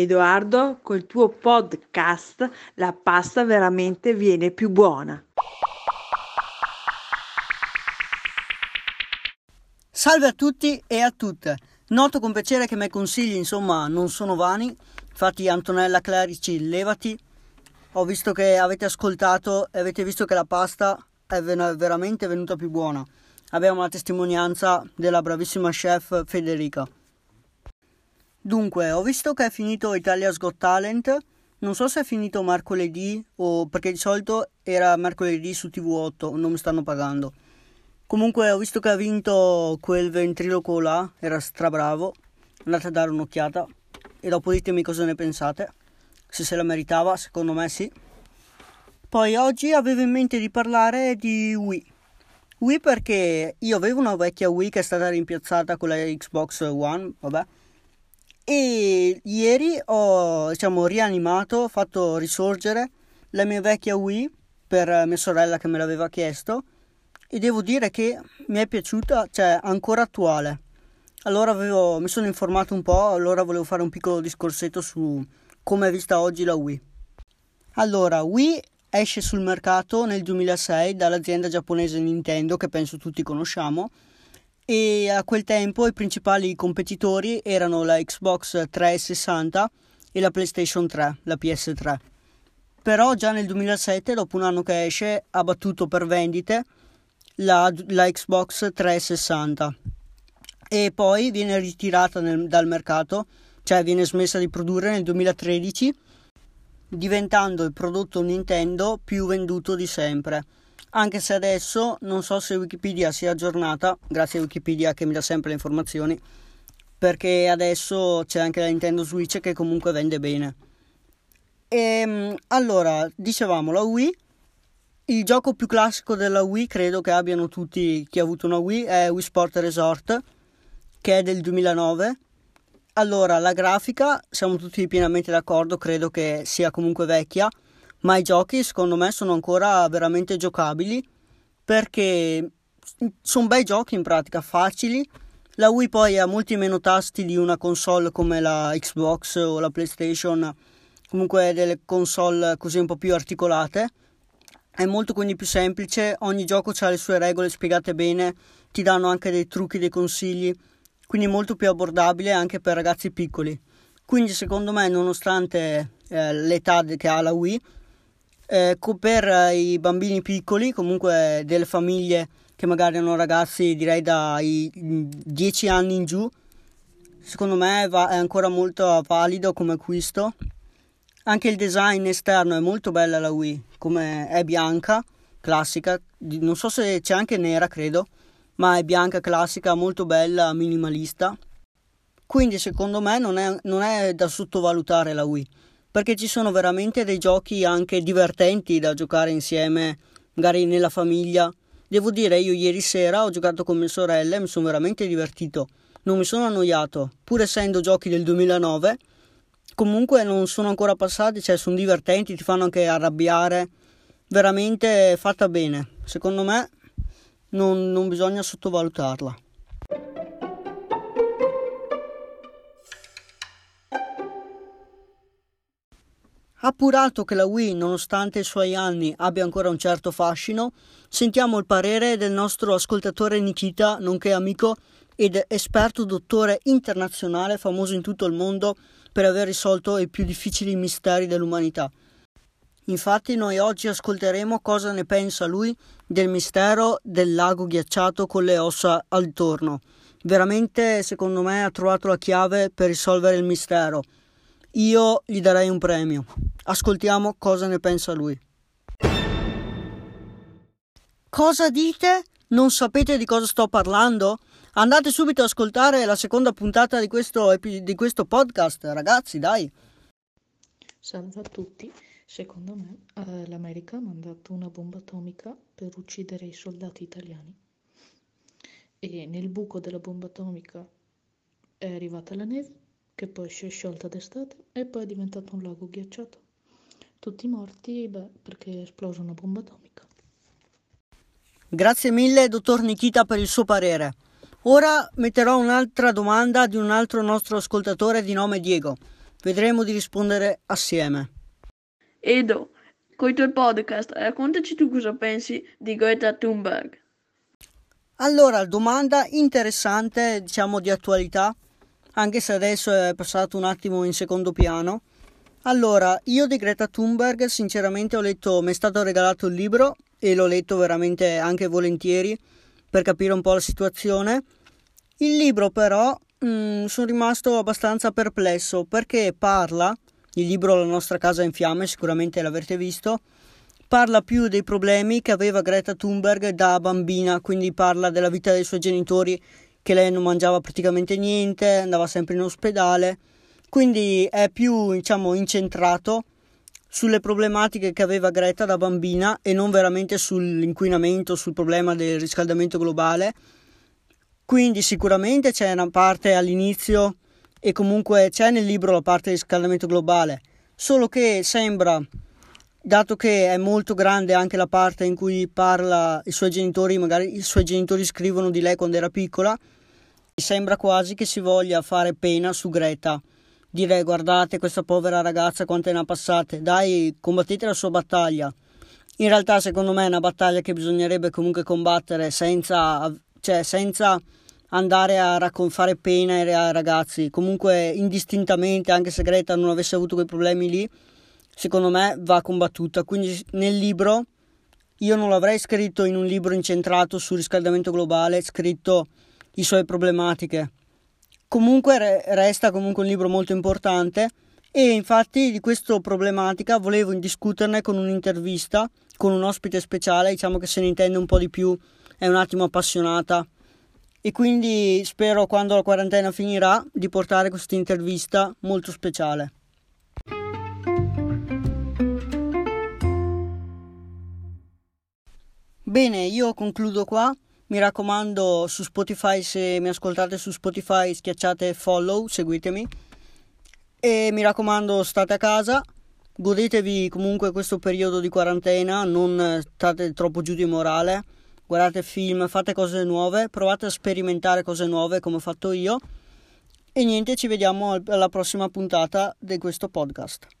Edoardo, col tuo podcast la pasta veramente viene più buona. Salve a tutti e a tutte. Noto con piacere che i miei consigli, insomma, non sono vani. Infatti, Antonella Clerici, levati. Ho visto che avete ascoltato e avete visto che la pasta è veramente venuta più buona. Abbiamo la testimonianza della bravissima chef Federica. Dunque, ho visto che è finito Italia's Got Talent. Non so se è finito mercoledì o perché di solito era mercoledì su TV8, non mi stanno pagando. Comunque ho visto che ha vinto quel ventriloquo là, era strabravo. Andate a dare un'occhiata e dopo ditemi cosa ne pensate. Se se la meritava, secondo me sì. Poi oggi avevo in mente di parlare di Wii. Wii perché io avevo una vecchia Wii che è stata rimpiazzata con la Xbox One, vabbè e ieri ho diciamo, rianimato, fatto risorgere la mia vecchia Wii per mia sorella che me l'aveva chiesto e devo dire che mi è piaciuta, cioè ancora attuale. Allora avevo, mi sono informato un po', allora volevo fare un piccolo discorsetto su come è vista oggi la Wii. Allora, Wii esce sul mercato nel 2006 dall'azienda giapponese Nintendo, che penso tutti conosciamo, e a quel tempo i principali competitori erano la Xbox 360 e la PlayStation 3, la PS3. Però già nel 2007, dopo un anno che esce, ha battuto per vendite la, la Xbox 360 e poi viene ritirata nel, dal mercato, cioè viene smessa di produrre nel 2013, diventando il prodotto Nintendo più venduto di sempre anche se adesso non so se Wikipedia sia aggiornata, grazie a Wikipedia che mi dà sempre le informazioni, perché adesso c'è anche la Nintendo Switch che comunque vende bene. E ehm, allora, dicevamo la Wii, il gioco più classico della Wii, credo che abbiano tutti chi ha avuto una Wii, è Wii Sport Resort, che è del 2009. Allora, la grafica, siamo tutti pienamente d'accordo, credo che sia comunque vecchia ma i giochi secondo me sono ancora veramente giocabili perché sono bei giochi in pratica, facili. La Wii poi ha molti meno tasti di una console come la Xbox o la PlayStation, comunque delle console così un po' più articolate. È molto quindi più semplice, ogni gioco ha le sue regole spiegate bene, ti danno anche dei trucchi, dei consigli, quindi molto più abbordabile anche per ragazzi piccoli. Quindi secondo me nonostante eh, l'età che ha la Wii, eh, per eh, i bambini piccoli, comunque delle famiglie che magari hanno ragazzi direi dai 10 anni in giù, secondo me è ancora molto valido come acquisto. Anche il design esterno è molto bella la Wii, come è bianca, classica, non so se c'è anche nera credo, ma è bianca, classica, molto bella, minimalista. Quindi secondo me non è, non è da sottovalutare la Wii perché ci sono veramente dei giochi anche divertenti da giocare insieme, magari nella famiglia. Devo dire, io ieri sera ho giocato con mie sorelle e mi sono veramente divertito. Non mi sono annoiato, pur essendo giochi del 2009. Comunque non sono ancora passati, cioè sono divertenti, ti fanno anche arrabbiare. Veramente fatta bene. Secondo me non, non bisogna sottovalutarla. Appurato che la Wii, nonostante i suoi anni, abbia ancora un certo fascino, sentiamo il parere del nostro ascoltatore Nikita, nonché amico ed esperto dottore internazionale famoso in tutto il mondo per aver risolto i più difficili misteri dell'umanità. Infatti noi oggi ascolteremo cosa ne pensa lui del mistero del lago ghiacciato con le ossa attorno. Veramente, secondo me, ha trovato la chiave per risolvere il mistero. Io gli darei un premio. Ascoltiamo cosa ne pensa lui. Cosa dite? Non sapete di cosa sto parlando? Andate subito ad ascoltare la seconda puntata di questo, di questo podcast, ragazzi, dai. Salve a tutti. Secondo me eh, l'America ha mandato una bomba atomica per uccidere i soldati italiani. E nel buco della bomba atomica è arrivata la neve che poi si è sciolta d'estate e poi è diventato un lago ghiacciato. Tutti morti, beh, perché è esplosa una bomba atomica. Grazie mille, dottor Nikita, per il suo parere. Ora metterò un'altra domanda di un altro nostro ascoltatore di nome Diego. Vedremo di rispondere assieme. Edo, coi tuoi podcast, raccontaci tu cosa pensi di Greta Thunberg. Allora, domanda interessante, diciamo di attualità, anche se adesso è passato un attimo in secondo piano. Allora, io di Greta Thunberg sinceramente ho letto, mi è stato regalato il libro e l'ho letto veramente anche volentieri per capire un po' la situazione. Il libro però mm, sono rimasto abbastanza perplesso perché parla, il libro La nostra casa in fiamme, sicuramente l'avrete visto, parla più dei problemi che aveva Greta Thunberg da bambina, quindi parla della vita dei suoi genitori, che lei non mangiava praticamente niente, andava sempre in ospedale quindi è più diciamo incentrato sulle problematiche che aveva Greta da bambina e non veramente sull'inquinamento, sul problema del riscaldamento globale. Quindi sicuramente c'è una parte all'inizio e comunque c'è nel libro la parte del riscaldamento globale, solo che sembra, dato che è molto grande anche la parte in cui parla i suoi genitori, magari i suoi genitori scrivono di lei quando era piccola, sembra quasi che si voglia fare pena su Greta dire guardate questa povera ragazza quante ne ha passate, dai combattete la sua battaglia. In realtà secondo me è una battaglia che bisognerebbe comunque combattere senza, cioè, senza andare a raccon- fare pena ai ragazzi, comunque indistintamente, anche se Greta non avesse avuto quei problemi lì, secondo me va combattuta. Quindi nel libro io non l'avrei scritto in un libro incentrato sul riscaldamento globale, scritto le sue problematiche Comunque re- resta comunque un libro molto importante e infatti di questa problematica volevo discuterne con un'intervista con un ospite speciale, diciamo che se ne intende un po' di più, è un attimo appassionata e quindi spero quando la quarantena finirà di portare questa intervista molto speciale. Bene, io concludo qua. Mi raccomando su Spotify, se mi ascoltate su Spotify schiacciate follow, seguitemi. E mi raccomando state a casa, godetevi comunque questo periodo di quarantena, non state troppo giù di morale, guardate film, fate cose nuove, provate a sperimentare cose nuove come ho fatto io. E niente, ci vediamo alla prossima puntata di questo podcast.